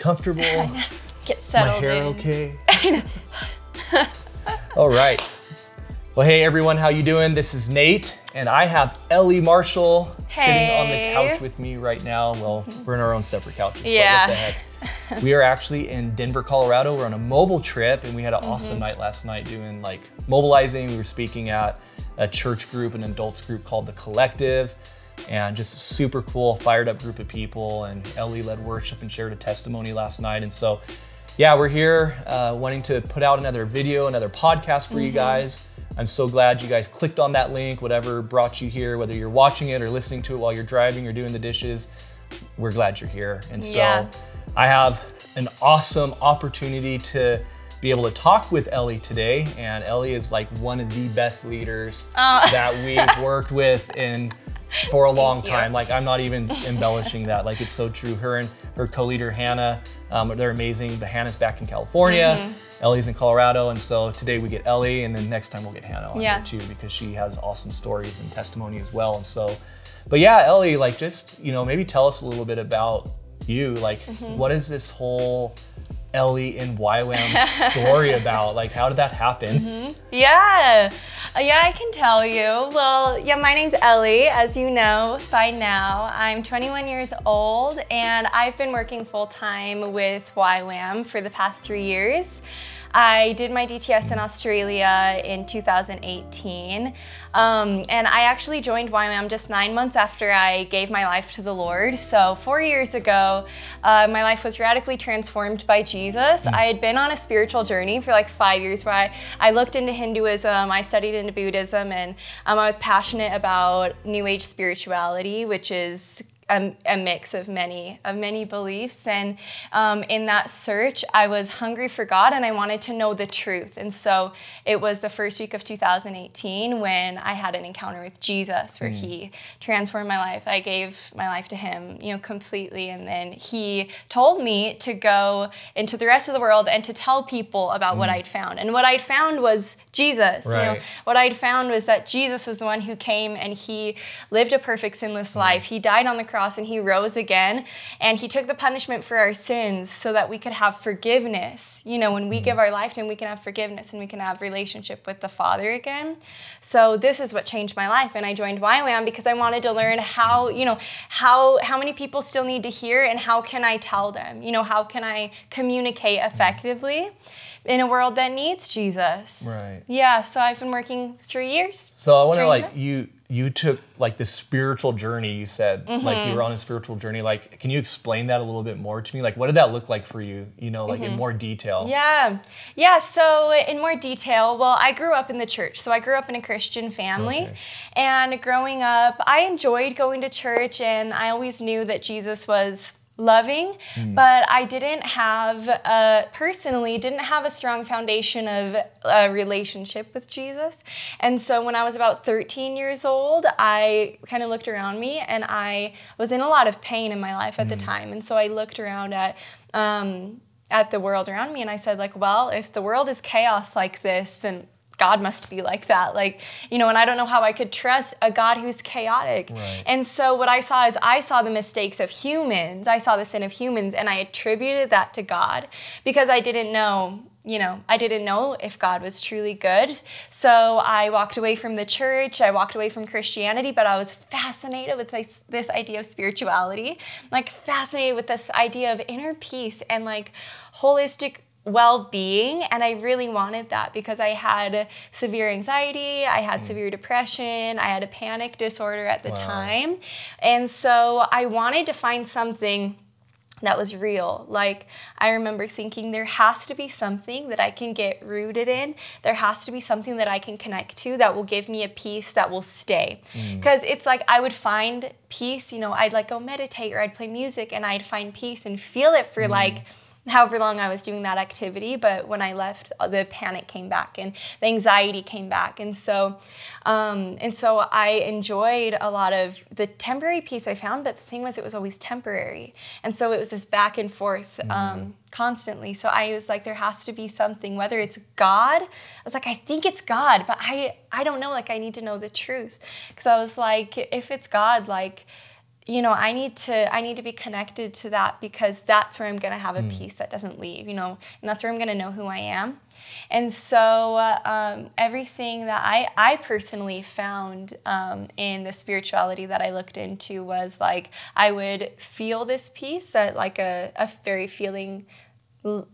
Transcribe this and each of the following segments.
Comfortable? Get settled. My hair in. okay? All right. Well, hey everyone, how you doing? This is Nate, and I have Ellie Marshall sitting on the couch with me right now. Well, we're in our own separate couches. but Yeah. what the heck? we are actually in Denver, Colorado. We're on a mobile trip, and we had an awesome Mm-hmm. night last night doing like mobilizing. We were speaking at a church group, an adults group called the Collective, and just super cool, fired up group of people. And Ellie led worship and shared a testimony last night, and so yeah, we're here uh, wanting to put out another video, another podcast for Mm-hmm. you guys. I'm so glad you guys clicked on that link, whatever brought you here, whether you're watching it or listening to it while you're driving or doing the dishes. We're glad you're here. And so Yeah. I have an awesome opportunity to be able to talk with Ellie today. And Ellie is like one of the best leaders Oh. that we've worked with in for a long time. Like I'm not even embellishing that. Like it's so true. Her and her co-leader Hannah, um, they're amazing. But Hannah's back in California. Mm-hmm. Ellie's in Colorado, and so today we get Ellie, and then next time we'll get Hannah on Yeah. here too because she has awesome stories and testimony as well. And so, but yeah, Ellie, like just you know maybe tell us a little bit about you. Like Mm-hmm. what is this whole Ellie in YWAM story about? Like how did that happen? Yeah, Uh, yeah, I can tell you. Well, yeah, my name's Ellie, as you know by now. I'm 21 years old, and I've been working full time with YWAM for the past three years. I did my DTS in Australia in 2018, um, and I actually joined YWAM just nine months after I gave my life to the Lord. So, four years ago, uh, my life was radically transformed by Jesus. I had been on a spiritual journey for like five years where I, I looked into Hinduism, I studied into Buddhism, and um, I was passionate about New Age spirituality, which is a, a mix of many of many beliefs. And um, in that search i was hungry for god and i wanted to know the truth. And so it was the first week of 2018 when i had an encounter with jesus where hmm. he transformed my life. I gave my life to him you know completely. And then he told me to go into the rest of the world and to tell people about what hmm. i'd found. And what i'd found was jesus you know. What I'd found was that Jesus was the one who came and he lived a perfect sinless hmm. life. He died on the cross and he rose again and he took the punishment for our sins so that we could have forgiveness. You know, when we mm-hmm. give our life to him, we can have forgiveness and we can have relationship with the Father again. So this is what changed my life and I joined YWAM because I wanted to learn how, you know, how how many people still need to hear and how can I tell them? You know, how can I communicate mm-hmm. effectively in a world that needs Jesus? Right. Yeah, so I've been working three years. So I want to like that? you you took like this spiritual journey. You said like Mm-hmm. you were on a spiritual journey. Like, can you explain that a little bit more to me? Like, what did that look like for you? You know, like in more detail. Mm-hmm. Yeah, yeah. So in more detail, well, I grew up in the church. So I grew up in a Christian family, Okay. and growing up, I enjoyed going to church, and I always knew that Jesus was loving but i didn't have uh, personally didn't have a strong foundation of a relationship with jesus. And so when i was about 13 years old i kind of looked around me and i was in a lot of pain in my life at the time. And so i looked around at um, at the world around me and I said like, well, if the world is chaos like this, then God must be like that. Like, you know, and I don't know how I could trust a God who's chaotic. Right. And so what I saw is I saw the mistakes of humans. I saw the sin of humans and I attributed that to God because I didn't know you know, I didn't know if God was truly good. So I walked away from the church, I walked away from Christianity, but I was fascinated with this, this idea of spirituality, like fascinated with this idea of inner peace and like holistic well-being and I really wanted that because I had severe anxiety, I had mm. severe depression, I had a panic disorder at the Wow. time. And so I wanted to find something that was real. Like, I remember thinking there has to be something that I can get rooted in. There has to be something that I can connect to that will give me a peace that will stay. Mm. Because it's like I would find peace, you know, I'd like go meditate or I'd play music and I'd find peace and feel it for mm. like, however long I was doing that activity. But when I left, uh, the panic came back and the anxiety came back, and so, um, and so I enjoyed a lot of the temporary peace I found. But the thing was, it was always temporary, and so it was this back and forth. Um, constantly so i was like there has to be something whether it's god i was like i think it's god but i i don't know like i need to know the truth because i was like if it's god like you know i need to i need to be connected to that because that's where i'm going to have a peace that doesn't leave you know and that's where i'm going to know who i am. And so uh, um, everything that I, I personally found um, in the spirituality that I looked into was like I would feel this peace at like a, a very feeling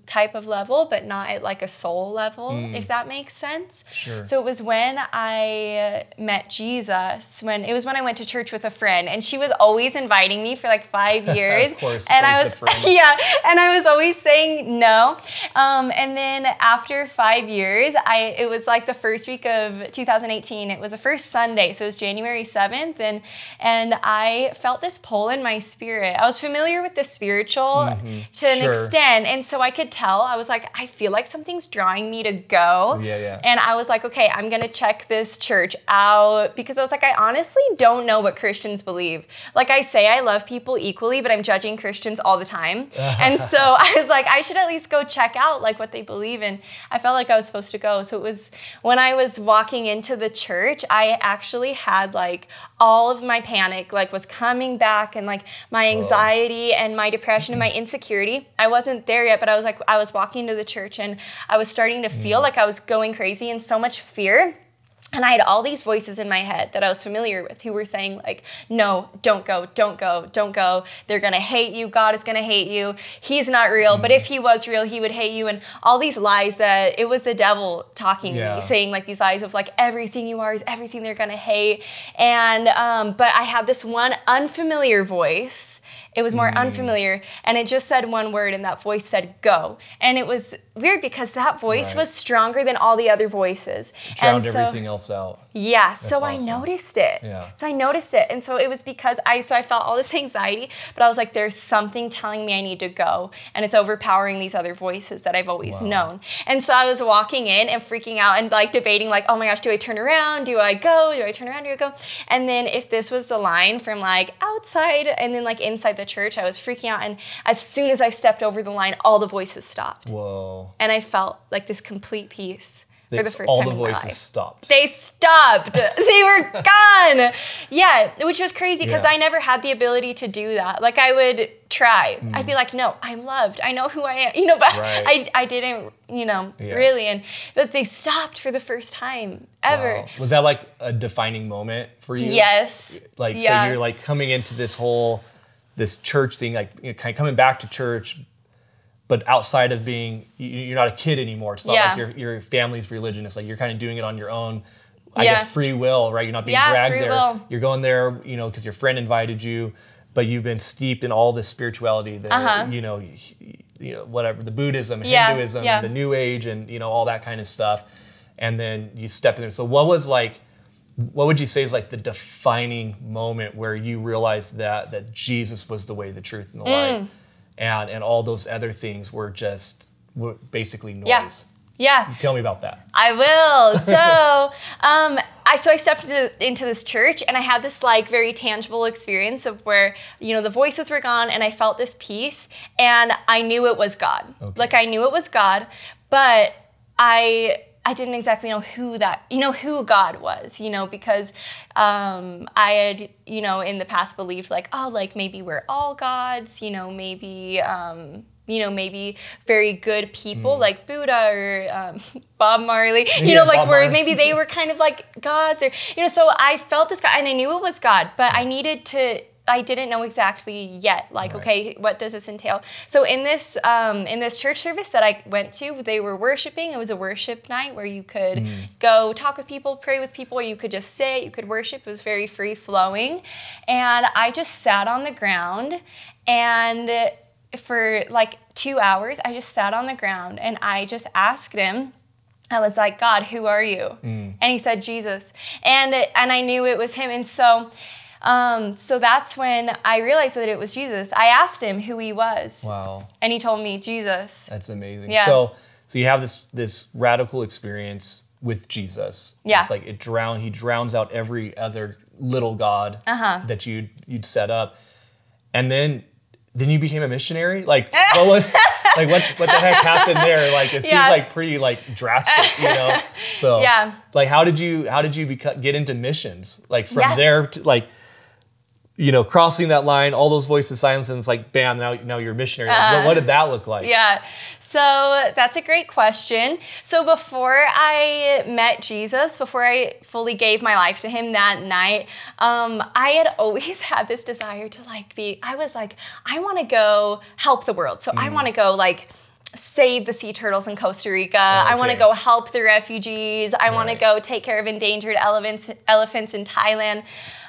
type of level, but not at like a soul level, mm. if that makes sense. Sure. So it was when I met Jesus, when it was when I went to church with a friend, and she was always inviting me for like five years. of course, and I was yeah, and I was always saying no. Um, and then after five years, I it was like the first week of 2018. It was the first Sunday, so it was January 7th, and and I felt this pull in my spirit. I was familiar with the spiritual mm-hmm. to an sure. extent, and so so I could tell. I was like, I feel like something's drawing me to go. Yeah, yeah. And I was like, okay, I'm gonna check this church out because I was like, I honestly don't know what Christians believe. Like I say, I love people equally, but I'm judging Christians all the time. and so I was like, I should at least go check out like what they believe. And I felt like I was supposed to go. So it was when I was walking into the church, I actually had like all of my panic like was coming back and like my anxiety Whoa. and my depression and my insecurity. I wasn't there yet, but but I was like, I was walking to the church and I was starting to feel mm. like I was going crazy and so much fear. And I had all these voices in my head that I was familiar with who were saying, like, no, don't go, don't go, don't go. They're gonna hate you. God is gonna hate you. He's not real. But if mm. he was real, he would hate you. And all these lies that it was the devil talking yeah. to me, saying like these lies of like everything you are is everything they're gonna hate. And, um, but I had this one unfamiliar voice it was more mm. unfamiliar. And it just said one word, and that voice said go. And it was weird because that voice right. was stronger than all the other voices. drowned so, everything else out. Yeah. That's so awesome. I noticed it. Yeah. So I noticed it. And so it was because I so I felt all this anxiety, but I was like, there's something telling me I need to go. And it's overpowering these other voices that I've always wow. known. And so I was walking in and freaking out and like debating, like, oh my gosh, do I turn around? Do I go? Do I turn around? Do I go? And then if this was the line from like outside and then like inside the church, I was freaking out. And as soon as I stepped over the line, all the voices stopped. Whoa. And I felt like this complete peace. for the first all time the voices in my life. stopped. They stopped. they were gone. Yeah, which was crazy because yeah. I never had the ability to do that. Like I would try. Mm. I'd be like, no, I'm loved. I know who I am. You know, but right. I, I didn't, you know, yeah. really. And but they stopped for the first time ever. Wow. Was that like a defining moment for you? Yes. Like yeah. so you're like coming into this whole this church thing, like you know, kind of coming back to church, but outside of being, you're not a kid anymore. It's not yeah. like your your family's religion. It's like you're kind of doing it on your own. I yeah. guess free will, right? You're not being yeah, dragged there. Will. You're going there, you know, because your friend invited you, but you've been steeped in all this spirituality, the uh-huh. you know, you know, whatever the Buddhism, Hinduism, the New Age, and you know all that kind of stuff. And then you step in there. So what was like? What would you say is like the defining moment where you realized that that Jesus was the way, the truth, and the mm. light? And and all those other things were just were basically noise. Yeah. Yeah. Tell me about that. I will. So, um, I so I stepped into, into this church and I had this like very tangible experience of where you know the voices were gone and I felt this peace and I knew it was God. Okay. Like I knew it was God, but I I didn't exactly know who that, you know, who God was, you know, because um, I had, you know, in the past believed like, oh, like maybe we're all gods, you know, maybe, um, you know, maybe very good people mm. like Buddha or um, Bob Marley, you yeah, know, like Bob where Marley. maybe they were kind of like gods or, you know, so I felt this God and I knew it was God, but I needed to I didn't know exactly yet. Like, right. okay, what does this entail? So in this um, in this church service that I went to, they were worshiping. It was a worship night where you could mm. go talk with people, pray with people. You could just sit. You could worship. It was very free flowing, and I just sat on the ground and for like two hours, I just sat on the ground and I just asked him. I was like, God, who are you? Mm. And he said, Jesus. And and I knew it was him. And so um, so that's when I realized that it was Jesus. I asked him who he was. Wow. And he told me Jesus. That's amazing. Yeah. So so you have this this radical experience with Jesus. Yeah. It's like it drown he drowns out every other little god uh-huh. that you'd you'd set up. And then then you became a missionary? Like what was like what what the heck happened there? Like it yeah. seems like pretty like drastic, you know. So yeah. like how did you how did you beca- get into missions? Like from yeah. there to like you know, crossing that line, all those voices silence, and it's like, bam, now, now you're a missionary. what, what did that look like? Yeah. So that's a great question. So before I met Jesus, before I fully gave my life to him that night, um, I had always had this desire to like be, I was like, I want to go help the world. So I want to go like, save the sea turtles in Costa Rica. I want to go help the refugees. I want to go take care of endangered elephants elephants in Thailand.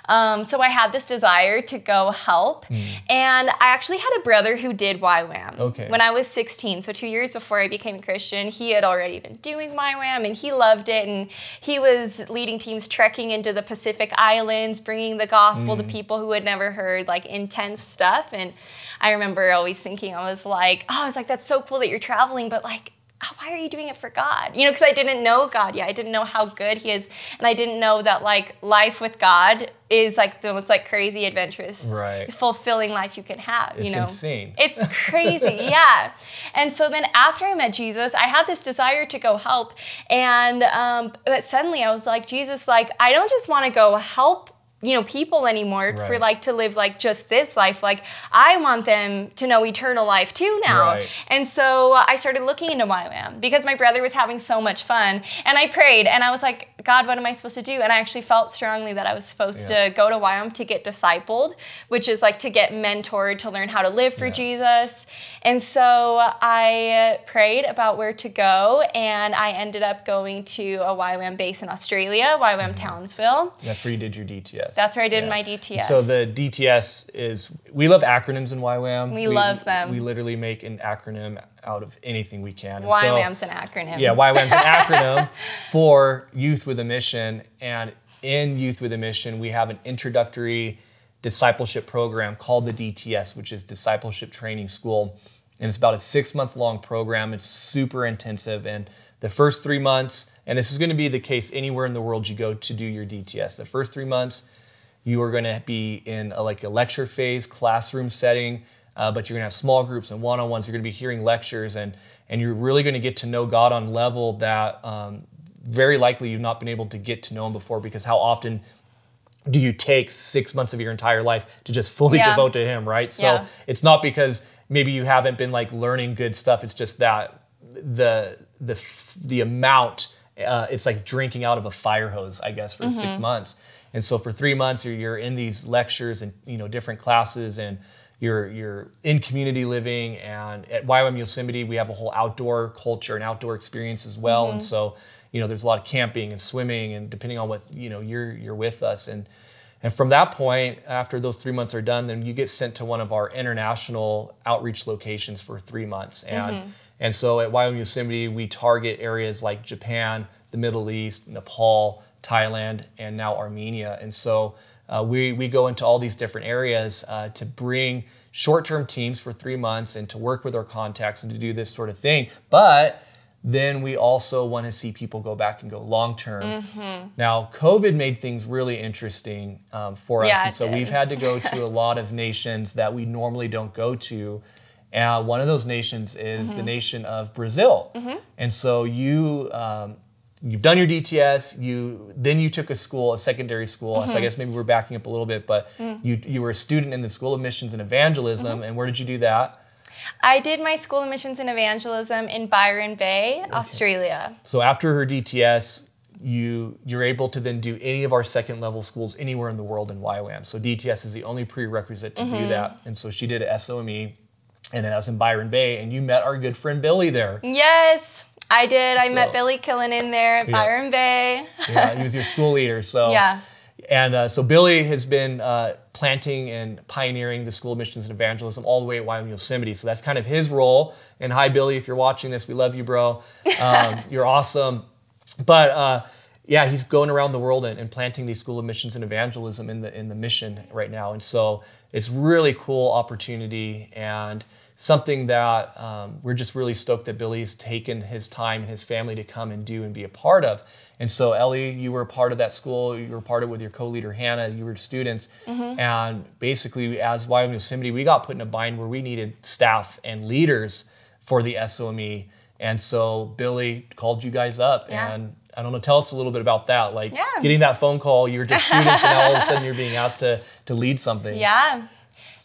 Um, so I had this desire to go help, and I actually had a brother who did YWAM Hmm. Okay. when I was 16. So two years before I became a Christian, he had already been doing YWAM, and he loved it. And he was leading teams trekking into the Pacific Islands, bringing the gospel Hmm. to people who had never heard like intense stuff. And I remember always thinking, I was like, oh, I was like, that's so cool that you're traveling, but like oh, why are you doing it for God? You know, because I didn't know God yet. I didn't know how good He is, and I didn't know that like life with God is like the most like crazy, adventurous, Right. fulfilling life you can have. It's you know, insane. It's crazy, yeah. And so then after I met Jesus, I had this desire to go help, and um, but suddenly I was like, Jesus, like I don't just want to go help. You know, people anymore for like to live like just this life. Like, I want them to know eternal life too now. Right. And so I started looking into YWAM because my brother was having so much fun. And I prayed and I was like, God, what am I supposed to do? And I actually felt strongly that I was supposed Yeah. to go to YWAM to get discipled, which is like to get mentored, to learn how to live for Yeah. Jesus. And so I prayed about where to go and I ended up going to a YWAM base in Australia, YWAM Mm-hmm. Townsville. That's where you did your DTS. That's where I did my DTS. So the DTS is we love acronyms in YWAM. We love them. We literally make an acronym out of anything we can. And so- YWAM's an acronym. yeah, YWAM's an acronym for Youth with a Mission. And in Youth with a Mission, we have an introductory discipleship program called the DTS, which is Discipleship Training School. And it's about a six month long program. It's super intensive. And the first three months, and this is going to be the case anywhere in the world you go to do your DTS, the first three months, you are going to be in a, like a lecture phase, classroom setting, uh, but you're going to have small groups and one-on-ones. You're going to be hearing lectures, and and you're really going to get to know God on level that um, very likely you've not been able to get to know Him before. Because how often do you take six months of your entire life to just fully Yeah. devote to Him, right? So Yeah. it's not because maybe you haven't been like learning good stuff. It's just that the the the amount uh, it's like drinking out of a fire hose, I guess, for Mm-hmm. six months. And so for three months, you're, you're in these lectures and you know different classes, and you're you're in community living. And at YWAM Yosemite, we have a whole outdoor culture and outdoor experience as well. Mm-hmm. And so you know there's a lot of camping and swimming, and depending on what you know you're you're with us and. And from that point, after those three months are done, then you get sent to one of our international outreach locations for three months. And and so at YWAM Yosemite, we target areas like Japan, the Middle East, Nepal, Thailand, and now Armenia. And so uh, we we go into all these different areas uh, to bring short-term teams for three months and to work with our contacts and to do this sort of thing. But then we also want to see people go back and go long term. Mm-hmm. Now, COVID made things really interesting um, for us. And so did. we've had to go to a lot of nations that we normally don't go to. Uh, one of those nations is Mm-hmm. the nation of Brazil. And so you. Um, You've done your DTS. You then you took a school, a secondary school. Mm-hmm. So I guess maybe we're backing up a little bit, but Mm. you you were a student in the School of Missions and Evangelism. Mm-hmm. And where did you do that? I did my school of missions and evangelism in Byron Bay, Australia. So after her DTS, you you're able to then do any of our second level schools anywhere in the world in YWAM. So DTS is the only prerequisite to Mm-hmm. do that. And so she did a SOME, and that was in Byron Bay, and you met our good friend Billy there. Yes, I did. I So- met Billy Killen in there at Byron Bay. Yeah, he was your school leader. So Yeah. And uh, so Billy has been uh, planting and pioneering the School of Missions and Evangelism all the way at YWAM Yosemite. So that's kind of his role. And hi, Billy, if you're watching this, we love you, bro. Um, you're awesome. But uh, yeah, he's going around the world and, and planting these School of Missions and Evangelism in the in the mission right now. And so it's really cool opportunity and something that um, we're just really stoked that Billy's taken his time and his family to come and do and be a part of. And so, Ellie, you were a part of that school. You were part of it with your co-leader Hannah. You were students, and basically, as YWAM Yosemite, we got put in a bind where we needed staff and leaders for the SOME. And so Billy called you guys up, Yeah. and I don't know. Tell us a little bit about that. Like Yeah. getting that phone call. You're just students, and now all of a sudden you're being asked to to lead something. Yeah.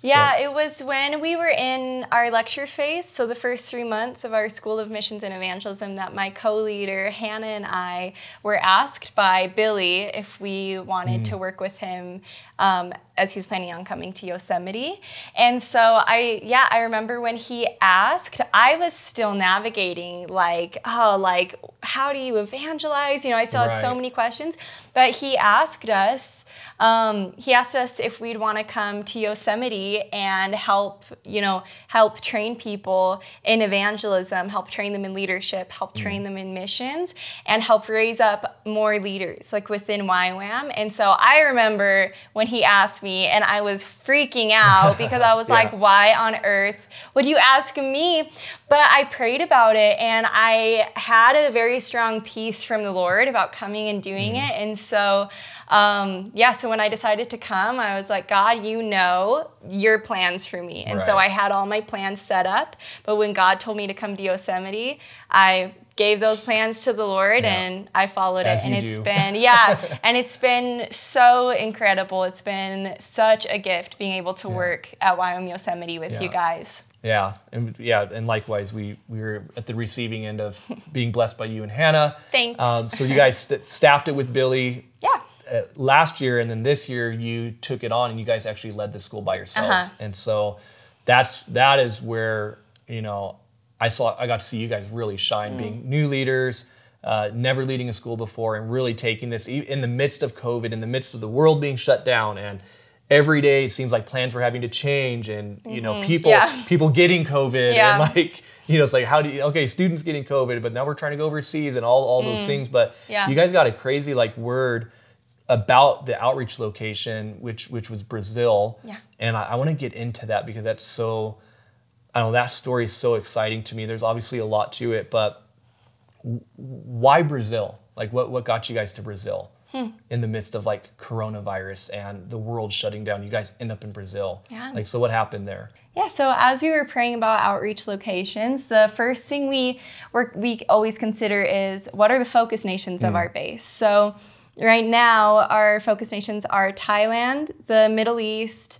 Yeah, So- it was when we were in our lecture phase, so the first three months of our School of Missions and Evangelism, that my co leader, Hannah, and I were asked by Billy if we wanted Mm. to work with him um, as he was planning on coming to Yosemite. And so I, yeah, I remember when he asked, I was still navigating, like, oh, like, how do you evangelize? You know, I still had so many questions. But he asked us, um, he asked us if we'd want to come to Yosemite and help, you know, help train people in evangelism, help train them in leadership, help train mm. them in missions, and help raise up more leaders like within YWAM. And so I remember when he asked me, and I was freaking out because I was Yeah. like, why on earth would you ask me? But I prayed about it and I had a very strong peace from the Lord about coming and doing Mm-hmm. it. And so, um, yeah, so when I decided to come, I was like, God, you know your plans for me. And so I had all my plans set up. But when God told me to come to Yosemite, I gave those plans to the Lord Yeah. and I followed As it. And it's do. been, yeah, and it's been so incredible. It's been such a gift being able to work at YWAM Yosemite with you guys. Yeah, and yeah, and likewise, we we were at the receiving end of being blessed by you and Hannah. Thanks. Um, so you guys st- staffed it with Billy Yeah. uh, last year, and then this year you took it on, and you guys actually led the school by yourselves. Uh-huh. And so that's that is where you know I saw I got to see you guys really shine, being new leaders. Uh, never leading a school before and really taking this in the midst of COVID, in the midst of the world being shut down, and every day it seems like plans were having to change, and you know people Yeah. people getting COVID, Yeah. and like you know it's like how do you okay students getting COVID, but now we're trying to go overseas and all all those things. But Mm. Yeah. you guys got a crazy like word about the outreach location, which which was Brazil. Yeah. And I, I want to get into that because that's so I don't know, that story is so exciting to me. There's obviously a lot to it, but why Brazil? Like what what got you guys to Brazil? Hmm. In the midst of like coronavirus and the world shutting down, you guys end up in Brazil. Yeah. Like so what happened there? Yeah, so as we were praying about outreach locations, the first thing we we always consider is what are the focus nations of our base. So right now, our focus nations are Thailand, the Middle East,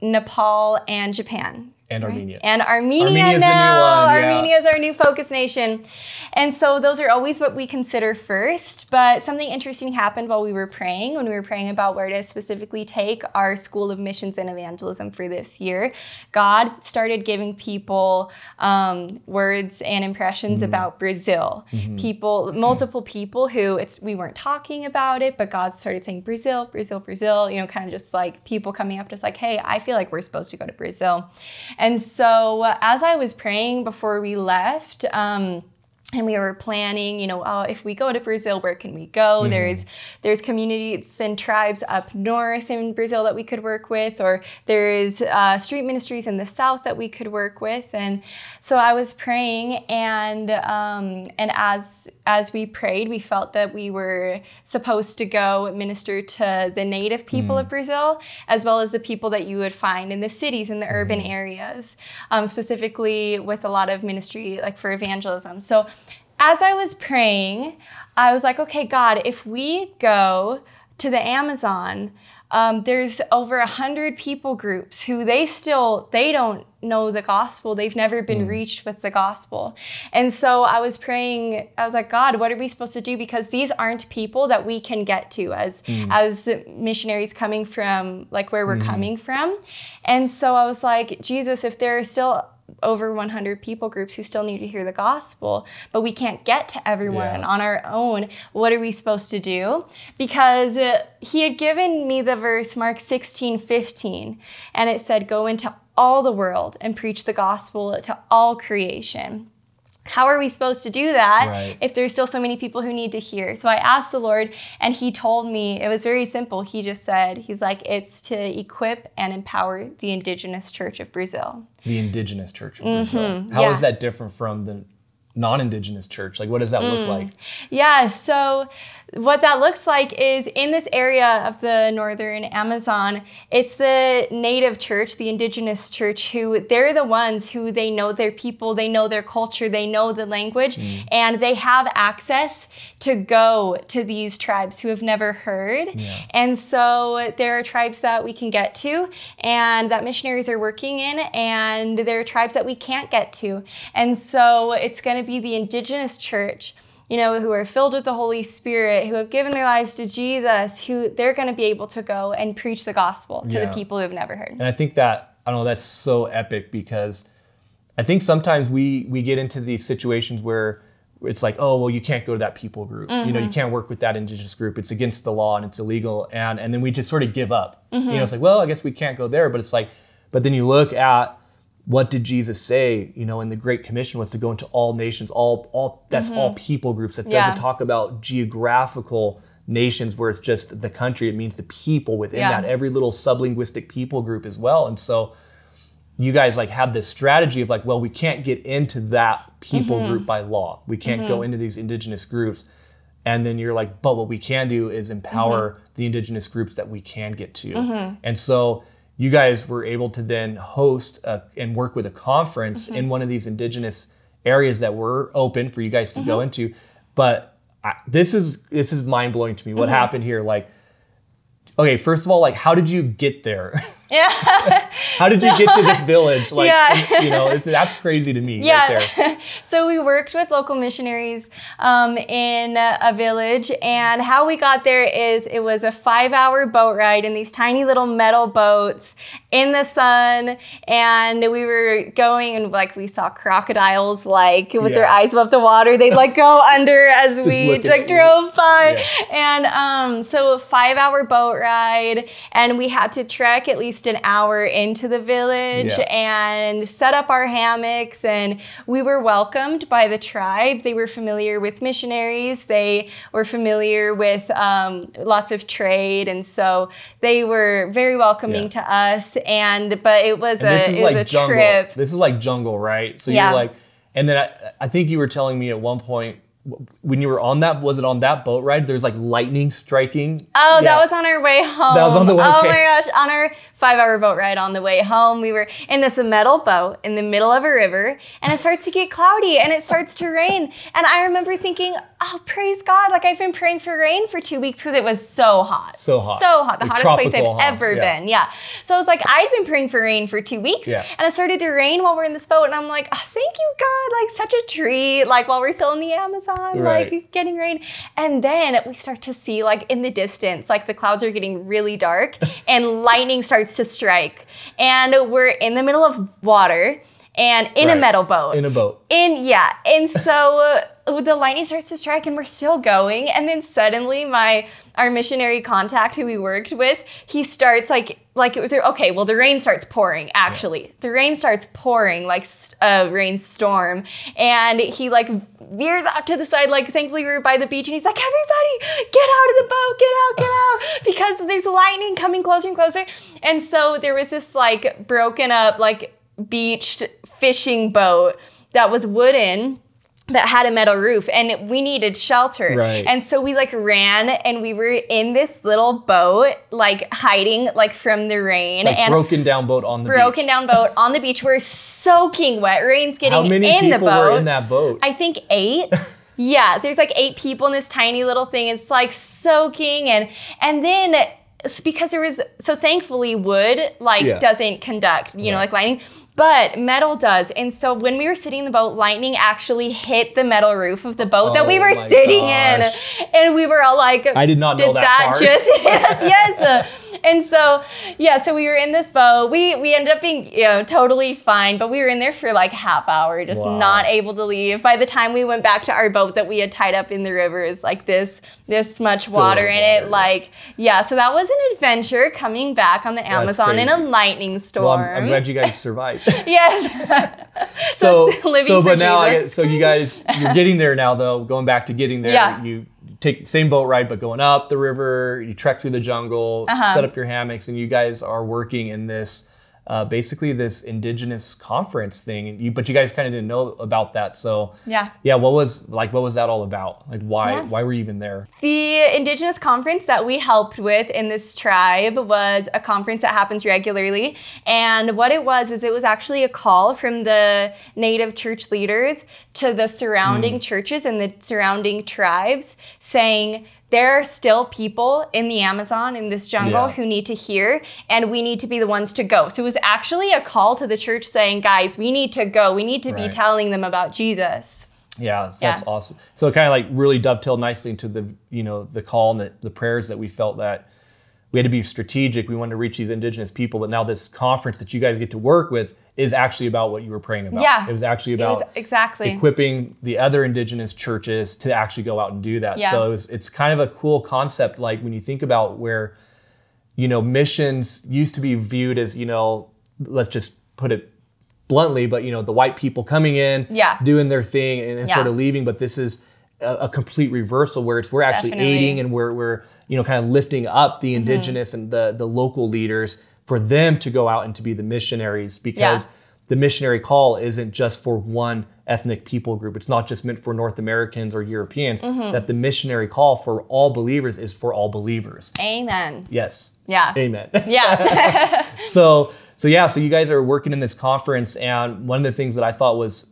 Nepal, and Japan. And Armenia. And Armenia Armenia's now. yeah. Armenia is our new focus nation. And so those are always what we consider first. But something interesting happened while we were praying, when we were praying about where to specifically take our School of Missions and Evangelism for this year. God started giving people um, words and impressions Mm-hmm. about Brazil. People, multiple people who it's we weren't talking about it, but God started saying Brazil, Brazil, Brazil. You know, kind of just like people coming up, just like, hey, I feel like we're supposed to go to Brazil. And so uh, as I was praying before we left, um, and we were planning, you know, oh, if we go to Brazil, where can we go? There's there's communities and tribes up north in Brazil that we could work with, or there's uh, street ministries in the south that we could work with. And so I was praying, and um, and as as we prayed, we felt that we were supposed to go minister to the native people of Brazil, as well as the people that you would find in the cities in the urban areas, um, specifically with a lot of ministry like for evangelism. So as I was praying, I was like, okay, God, if we go to the Amazon, um, there's over a hundred people groups who they still they don't know the gospel. They've never been hmm. reached with the gospel. And so I was praying, I was like, God, what are we supposed to do? Because these aren't people that we can get to as hmm. as missionaries coming from like where we're hmm. coming from. And so I was like, Jesus, if there are still over 100 people groups who still need to hear the gospel, but we can't get to everyone Yeah. on our own. What are we supposed to do? Because uh, he had given me the verse Mark 16, 15, and it said, Go into all the world and preach the gospel to all creation. How are we supposed to do that Right. if there's still so many people who need to hear? So I asked the Lord, and He told me it was very simple. He just said, He's like, it's to equip and empower the indigenous church of Brazil. The indigenous church of Brazil. How is Mm-hmm. yeah. that different from the non-indigenous church? Like, what does that Mm. look like? Yeah, so what that looks like is in this area of the northern Amazon, it's the native church, the indigenous church, who they're the ones who they know their people, they know their culture, they know the language, mm. and they have access to go to these tribes who have never heard. And so there are tribes that we can get to and that missionaries are working in, and there are tribes that we can't get to. And so it's going to be the indigenous church you know, who are filled with the Holy Spirit, who have given their lives to Jesus, who they're going to be able to go and preach the gospel to Yeah. the people who have never heard. And I think that I don't know that's so epic because I think sometimes we we get into these situations where it's like, oh well, you can't go to that people group. You know, you mm-hmm. can't work with that indigenous group. It's against the law and it's illegal. And and then we just sort of give up. You know, mm-hmm. it's like, well, I guess we can't go there. But it's like, but then you look at what did Jesus say? You know, in the Great Commission was to go into all nations, all all that's all people groups. That Yeah. doesn't talk about geographical nations where it's just the country. It means the people within Yeah. that, every little sublinguistic people group as well. And so you guys like have this strategy of like, well, we can't get into that people Mm-hmm. group by law. We can't go into these indigenous groups. And then you're like, but what we can do is empower Mm-hmm. the indigenous groups that we can get to. And so you guys were able to then host a, and work with a conference Mm-hmm. in one of these indigenous areas that were open for you guys to Mm-hmm. go into. But I, this is this is mind blowing to me. What Mm-hmm. happened here? Like, okay, first of all, like, how did you get there? Yeah. How did you get to this village? Like, Yeah. you know, it's, that's crazy to me Yeah. right there. so we worked with local missionaries um, in a, a village, and how we got there is it was a five-hour boat ride in these tiny little metal boats in the sun, and we were going and like we saw crocodiles like with their eyes above the water. They'd like go under as we like drove by, Yeah. and um, so a five-hour boat ride, and we had to trek at least an hour into the village Yeah. and set up our hammocks and we were welcomed by the tribe they were familiar with missionaries they were familiar with um, lots of trade and so they were very welcoming Yeah. to us and but it was And a this is like a jungle. trip This is like jungle, right? So Yeah. you're like, and then I, I think you were telling me at one point when you were on that, was it on that boat ride? There's like lightning striking. Oh, Yeah. that was on our way home. That was on the way- Oh okay. my gosh, on our five-hour boat ride on the way home, we were in this metal boat in the middle of a river, and it starts to get cloudy and it starts to rain. And I remember thinking, "Oh, praise God! Like I've been praying for rain for two weeks because it was so hot, So hot. so hot, the Like hottest place I've hot, ever yeah. been." Yeah. So I was like, I'd been praying for rain for two weeks, Yeah. and it started to rain while we're in this boat, and I'm like, oh, "Thank you, God! Like such a treat! Like while we're still in the Amazon, Right. like getting rain." And then we start to see, like in the distance, like the clouds are getting really dark and lightning starts to strike. And we're in the middle of water and in a metal boat. in a boat. In yeah, and so uh, the lightning starts to strike, and we're still going. And then suddenly, my our missionary contact who we worked with, he starts like like it was okay. Well, the rain starts pouring. Actually, the rain starts pouring like a rainstorm, and he like veers out to the side. Like thankfully, we were by the beach, and he's like, "Everybody, get out of the boat! Get out! Get out!" because there's lightning coming closer and closer. And so there was this like broken up like beached fishing boat that was wooden that had a metal roof and we needed shelter. Right. And so we like ran and we were in this little boat like hiding like from the rain Like and broken down boat on the broken beach. down boat on the beach. We're soaking wet. Rain's getting How many in the people boat. were in that boat? I think eight. yeah, there's like eight people in this tiny little thing. It's like soaking and and then because there was so thankfully wood like Yeah. doesn't conduct, you know, like lightning. But metal does. And so when we were sitting in the boat, lightning actually hit the metal roof of the boat that we Oh were sitting gosh. in. And we were all like, I did not know did that that part." just hit us? Yes. And so, yeah, so we were in this boat. We we ended up being, you know, totally fine, but we were in there for like half hour, just Wow. not able to leave. By the time we went back to our boat that we had tied up in the river is like this this much water in water, it. Like, yeah, so that was an adventure coming back on the Amazon in a lightning well, storm. I'm, I'm glad you guys survived. yes. so so but now I get, so you guys you're getting there now though going back to getting there Yeah. you take the same boat ride but going up the river you trek through the jungle Uh-huh. set up your hammocks and you guys are working in this uh, basically this indigenous conference thing. You, but you guys kind of didn't know about that. So Yeah. yeah. What was like? What was that all about? Like why? Yeah. Why were you even there? The Indigenous conference that we helped with in this tribe was a conference that happens regularly. And what it was is it was actually a call from the native church leaders to the surrounding churches and the surrounding tribes saying, there are still people in the Amazon, in this jungle, Yeah. who need to hear, and we need to be the ones to go. So it was actually a call to the church saying, guys, we need to go. We need to be telling them about Jesus. Yeah, that's Yeah. awesome. So it kind of like really dovetailed nicely into the you know the call and the, the prayers that we felt that we had to be strategic. We wanted to reach these indigenous people, but now this conference that you guys get to work with is actually about what you were praying about. Yeah. it was actually It was about exactly. equipping the other indigenous churches to actually go out and do that. Yeah. So it was, it's kind of a cool concept. Like when you think about where, you know, missions used to be viewed as, you know, let's just put it bluntly, but you know, the white people coming in, Yeah. doing their thing and, and sort of leaving. But this is a, a complete reversal where it's we're actually Definitely. Mm-hmm. aiding and we're we're you know kind of lifting up the indigenous and the the local leaders for them to go out and to be the missionaries because Yeah. the missionary call isn't just for one ethnic people group. It's not just meant for North Americans or Europeans. Mm-hmm. That the missionary call for all believers is for all believers. Amen. Yes. Yeah. Amen. Yeah. so so yeah, so you guys are working in this conference, and one of the things that I thought was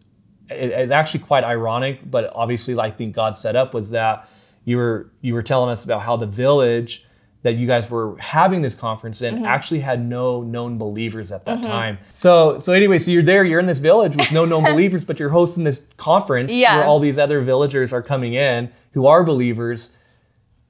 it- it's actually quite ironic, but obviously I think God set up was that you were you were telling us about how the village that you guys were having this conference in Mm-hmm. actually had no known believers at that time. So so anyway, so you're there, you're in this village with no known believers, but you're hosting this conference Yeah. where all these other villagers are coming in who are believers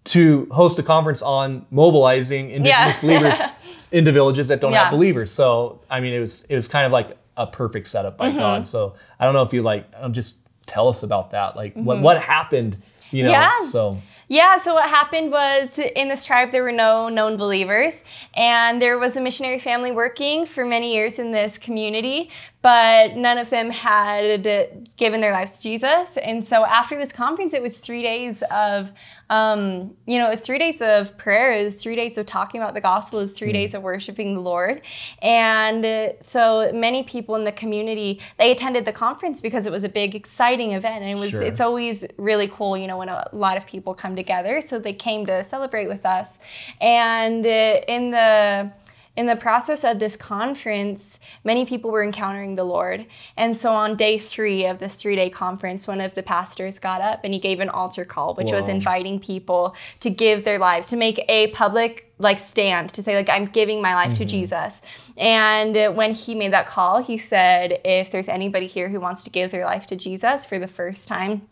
to host a conference on mobilizing indigenous Yeah. believers into villages that don't Yeah. have believers. So I mean, it was it was kind of like a perfect setup Mm-hmm. by God. So I don't know if you like um, just tell us about that. Like what what happened, you know? Mm-hmm. Yeah. So Yeah, so what happened was in this tribe there were no known believers, and there was a missionary family working for many years in this community, but none of them had given their lives to Jesus. And so after this conference, it was three days of, um, you know, it was three days of prayer, it was three days of talking about the gospel, it was three days of worshiping the Lord. And so many people in the community, they attended the conference because it was a big, exciting event. And it was, Sure. it's always really cool, you know, when a lot of people come together. So they came to celebrate with us. And in the in the process of this conference, many people were encountering the Lord. And so on day three of this three day conference, one of the pastors got up and he gave an altar call, which was inviting people to give their lives, to make a public like stand, to say, like, I'm giving my life to mm-hmm. Jesus. And when he made that call, he said, if there's anybody here who wants to give their life to Jesus for the first time,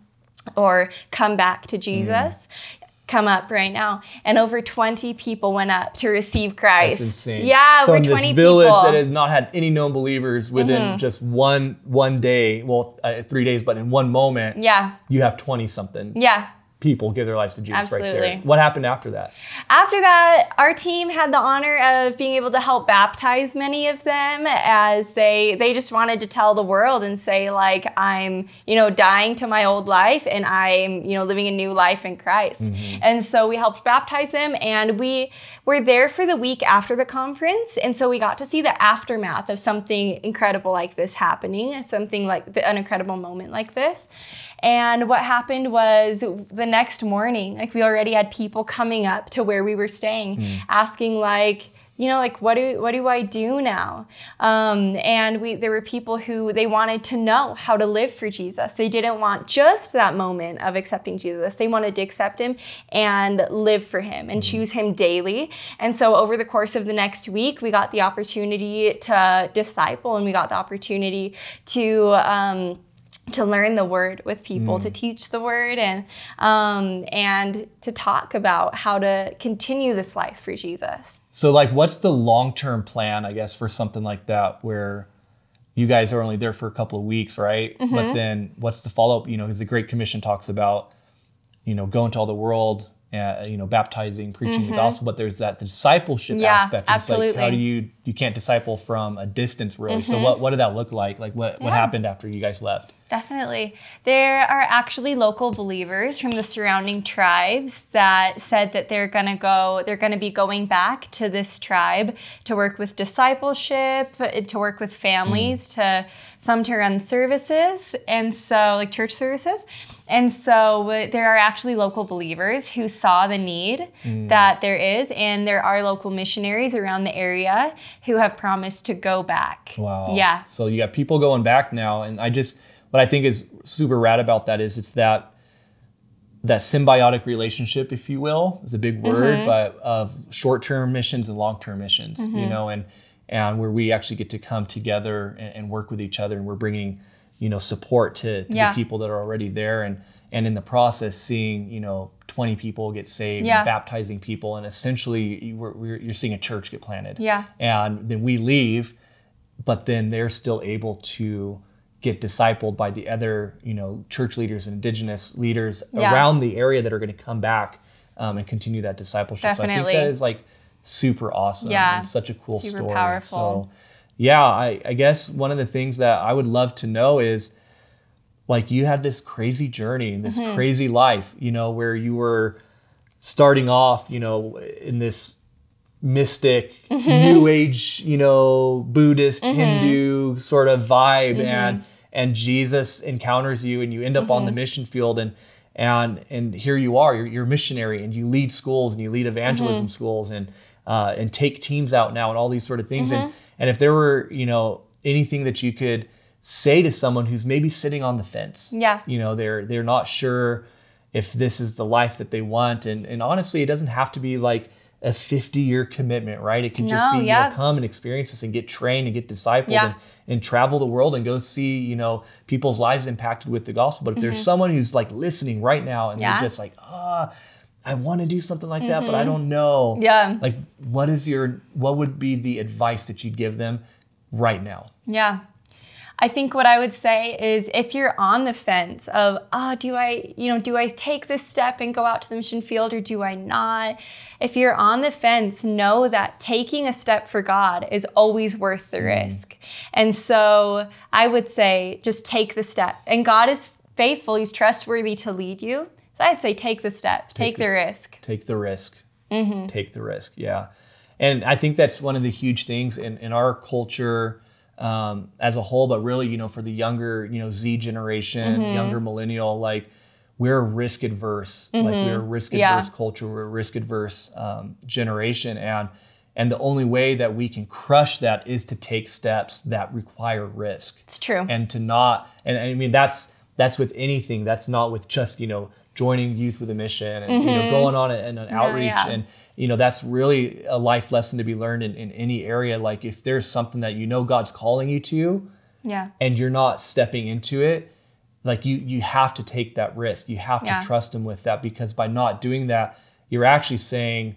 or come back to mm. Jesus, come up right now. And over 20 people went up to receive Christ. that's insane. Yeah, so over in 20 this village people. Mm-hmm. that has not had any known believers within just one one day, well, uh, three days, but in one moment, yeah, you have twenty something yeah. People give their lives to Jesus right there. What happened after that? After that, our team had the honor of being able to help baptize many of them as they they just wanted to tell the world and say like I'm, you know, dying to my old life and I'm, you know, living a new life in Christ. Mm-hmm. And so we helped baptize them and we were there for the week after the conference and so we got to see the aftermath of something incredible like this happening, something like the, an incredible moment like this. And what happened was the next morning, like we already had people coming up to where we were staying, asking like, you know, like what do what do I do now? Um, and we there were people who they wanted to know how to live for Jesus. They didn't want just that moment of accepting Jesus. They wanted to accept Him and live for Him and choose Him daily. And so over the course of the next week, we got the opportunity to disciple and we got the opportunity to. Um, to learn the word with people, to teach the word, and um, and to talk about how to continue this life for Jesus. So, like, what's the long term plan, I guess, for something like that where you guys are only there for a couple of weeks, right? Mm-hmm. But then what's the follow up? You know, because the Great Commission talks about, you know, going to all the world, uh, you know, baptizing, preaching the gospel, but there's that discipleship Mm-hmm. Yeah, aspect. It's like, absolutely. Mm-hmm. how do you, you can't disciple from a distance, really. So, what, what did that look like? Like, what, what happened after you guys left? Definitely. There are actually local believers from the surrounding tribes that said that they're going to go, they're going to be going back to this tribe to work with discipleship, to work with families, mm. to some to run services, and so like church services. And so there are actually local believers who saw the need mm. that there is, and there are local missionaries around the area who have promised to go back. Wow. Yeah. So you got people going back now, and I just, what I think is super rad about that is it's that that symbiotic relationship, if you will, is a big word, mm-hmm. but of short-term missions and long-term missions, mm-hmm. you know, and and where we actually get to come together and, and, work with each other, and we're bringing, you know, support to, to yeah. the people that are already there, and and in the process, seeing you know 20 people get saved, yeah. and baptizing people, and essentially you, we're, you're seeing a church get planted. Yeah. And then we leave, but then they're still able to get discipled by the other, you know, church leaders and indigenous leaders yeah. around the area that are going to come back um, and continue that discipleship. Definitely. So I think that is like super awesome yeah. and such a cool super story. Powerful. So yeah, I, I guess one of the things that I would love to know is like you had this crazy journey and this mm-hmm. crazy life, you know, where you were starting off, you know, in this mystic mm-hmm. new age you know buddhist mm-hmm. hindu sort of vibe mm-hmm. and and jesus encounters you and you end up on the mm-hmm. mission field and and and here you are you're, you're a missionary and you lead schools and you lead evangelism mm-hmm. schools and uh, and take teams out now and all these sort of things and and if there were you know anything that you could say to someone who's maybe sitting on the fence yeah you know they're they're not sure if this is the life that they want and and honestly it doesn't have to be like a 50 year commitment, right? It can just no, be yeah. you know, come and experience this and get trained and get discipled yeah. and, and, travel the world and go see, you know, people's lives impacted with the gospel. But if mm-hmm. there's someone who's like listening right now and yeah. they're just like, ah, oh, I want to do something like that, mm-hmm. but I mm-hmm. don't know. Yeah. Like, what is your, what would be the advice that you'd give them right now? Yeah. I think what I would say is if you're on the fence of, oh, do I, you know, do I take this step and go out to the mission field or do I not? If you're on the fence, know that taking a step for God is always worth the mm. risk. And so I would say just take the step. And God is faithful, He's trustworthy to lead you. So I'd say take the step, take, take the, the risk. Take the risk. Mm-hmm. Take the risk, yeah. And I think that's one of the huge things in, in our culture um, as a whole, but really, you know, for the younger, you know, Z generation, mm-hmm. younger millennial, like we're risk adverse. Mm-hmm. Like we're a risk adverse yeah. culture. We're a risk adverse um, generation, and and the only way that we can crush that is to take steps that require risk. It's true. And to not, and I mean that's that's with anything. That's not with just you know joining youth with a mission and mm-hmm. you know mm-hmm. going on an, an outreach yeah, yeah. and you know that's really a life lesson to be learned in, in any area like if there's something that you know god's calling you to yeah and you're not stepping into it like you you have to take that risk you have yeah. to trust him with that because by not doing that you're actually saying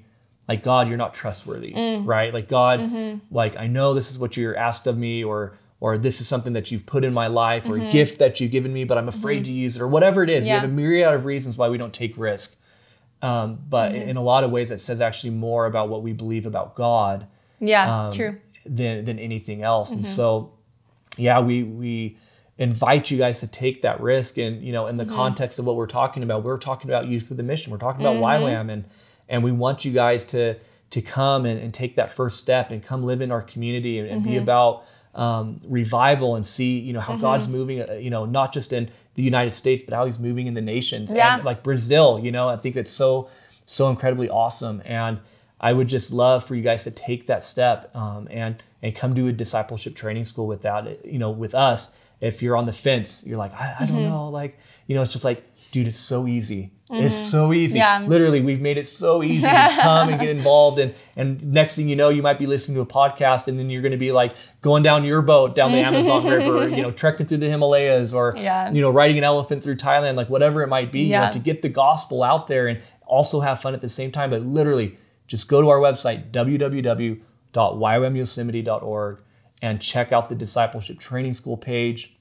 like god you're not trustworthy mm. right like god mm-hmm. like i know this is what you're asked of me or or this is something that you've put in my life or mm-hmm. a gift that you've given me but i'm afraid mm-hmm. to use it or whatever it is yeah. we have a myriad of reasons why we don't take risk um, but mm-hmm. in a lot of ways, it says actually more about what we believe about God. Yeah, um, true. Than than anything else. Mm-hmm. And so, yeah, we we invite you guys to take that risk. And you know, in the mm-hmm. context of what we're talking about, we're talking about youth for the mission. We're talking about mm-hmm. YWAM, and and we want you guys to to come and, and take that first step and come live in our community and, and be mm-hmm. about um, revival and see you know how mm-hmm. God's moving uh, you know not just in the United States but how He's moving in the nations yeah. and like Brazil you know I think that's so so incredibly awesome and I would just love for you guys to take that step um, and and come to a discipleship training school with that you know with us if you're on the fence you're like I, I don't mm-hmm. know like you know it's just like dude it's so easy Mm-hmm. It's so easy. Yeah. Literally, we've made it so easy to come and get involved. And and next thing you know, you might be listening to a podcast, and then you're going to be like going down your boat down the Amazon River, you know, trekking through the Himalayas, or yeah. you know, riding an elephant through Thailand, like whatever it might be. Yeah. You know, to get the gospel out there and also have fun at the same time. But literally, just go to our website www.ywamyosemite.org and check out the discipleship training school page.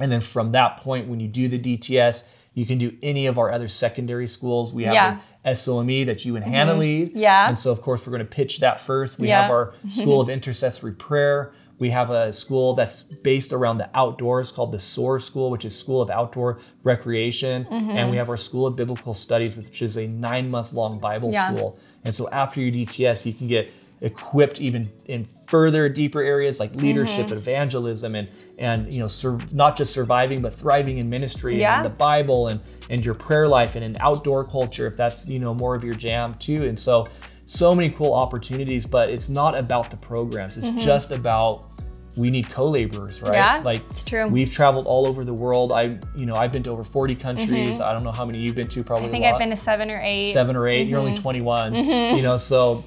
And then from that point, when you do the DTS you can do any of our other secondary schools. We have yeah. the SOME that you and mm-hmm. Hannah lead. Yeah. And so, of course, we're going to pitch that first. We yeah. have our. School of Intercessory Prayer. We have a school that's based around the outdoors called the SOAR School, which is School of Outdoor Recreation. Mm-hmm. And we have our School of Biblical Studies, which is a nine month long Bible Yeah. school. And so after your DTS, you can get equipped even in further deeper areas like leadership Mm-hmm. evangelism and and you know sur- not just surviving but thriving in ministry Yeah. and the bible and and your prayer life and an outdoor culture if that's you know more of your jam too and so so many cool opportunities but it's not about the programs it's just about we need co-laborers right Mm-hmm. Yeah, like it's true. we've traveled all over the world i you know i've been to over 40 countries i don't know how many you've been to probably Mm-hmm. I think I've been to seven or eight. seven or 8 You're only 21. You know, so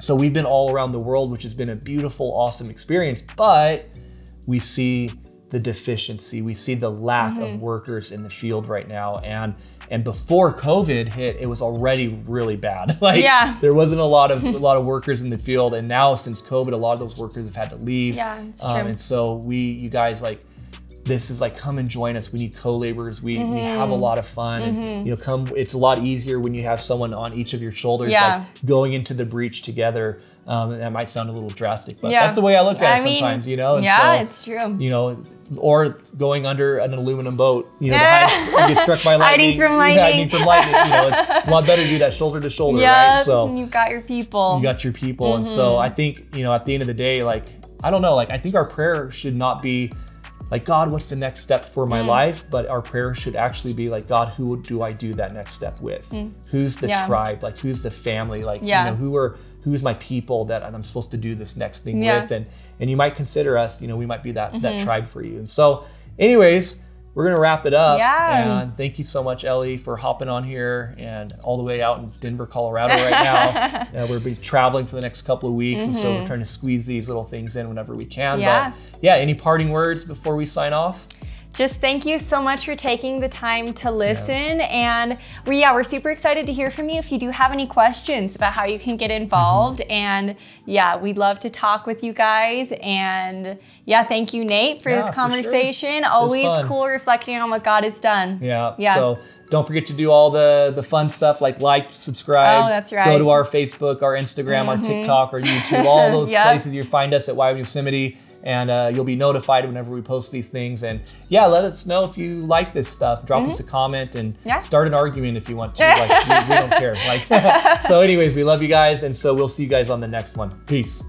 so we've been all around the world, which has been a beautiful, awesome experience. But we see the deficiency. We see the lack of workers in the field right now. And and before COVID hit, it was already really bad. like Yeah. there wasn't a lot of a lot of workers in the field. And now since COVID, a lot of those workers have had to leave. Yeah, it's Um, true. and so we, you guys, like, this is like come and join us. We need co-laborers. We, we Mm-hmm. have a lot of fun, and you know, come. It's a lot easier when you have someone on each of your shoulders, Yeah. like going into the breach together. Um, that might sound a little drastic, but Yeah. that's the way I look at I it mean, sometimes. You know, And yeah, so, it's true. You know, or going under an aluminum boat. You know, hide, you get struck by lightning. Hiding from lightning. Hiding from lightning. You know, it's, it's a lot better to do that shoulder to shoulder, Yeah, right? So you've got your people. you got your people and so Mm-hmm. i think you know at the end of the day like i don't know like i think our prayer should not be like god what's the next step for my Mm. life but our prayer should actually be like god who do i do that next step with who's the Mm. Yeah. tribe like who's the family like Yeah. you know who are who's my people that i'm supposed to do this next thing Yeah. Mm-hmm. with and and you might consider us you know we might be that that tribe for you and so anyways we're gonna wrap it up. Yeah. And thank you so much, Ellie, for hopping on here and all the way out in Denver, Colorado right now. uh, we'll be traveling for the next couple of weeks, and so we're trying to squeeze these little things in whenever we can. Mm-hmm. Yeah. But yeah, any parting words before we sign off? Just thank you so much for taking the time to listen. And we, yeah, we're super excited to hear from you if you do have any questions about how you can get involved. Mm-hmm. And yeah, we'd love to talk with you guys. And yeah, thank you, Nate, for Yeah, this for sure. conversation. Always cool reflecting on what God has done. Yeah. Yeah. So don't forget to do all the the fun stuff like like, subscribe. Oh, that's Go right. Mm-hmm. to our Facebook, our Instagram, our TikTok, our YouTube, all those Yep. places you find us at YWAM Yosemite, and uh, you'll be notified whenever we post these things. And yeah, let us know if you like this stuff. Drop us a comment and Mm-hmm. Yeah. start an argument if you want to. Like we, we don't care. Like so. Anyways, we love you guys, and so we'll see you guys on the next one. Peace.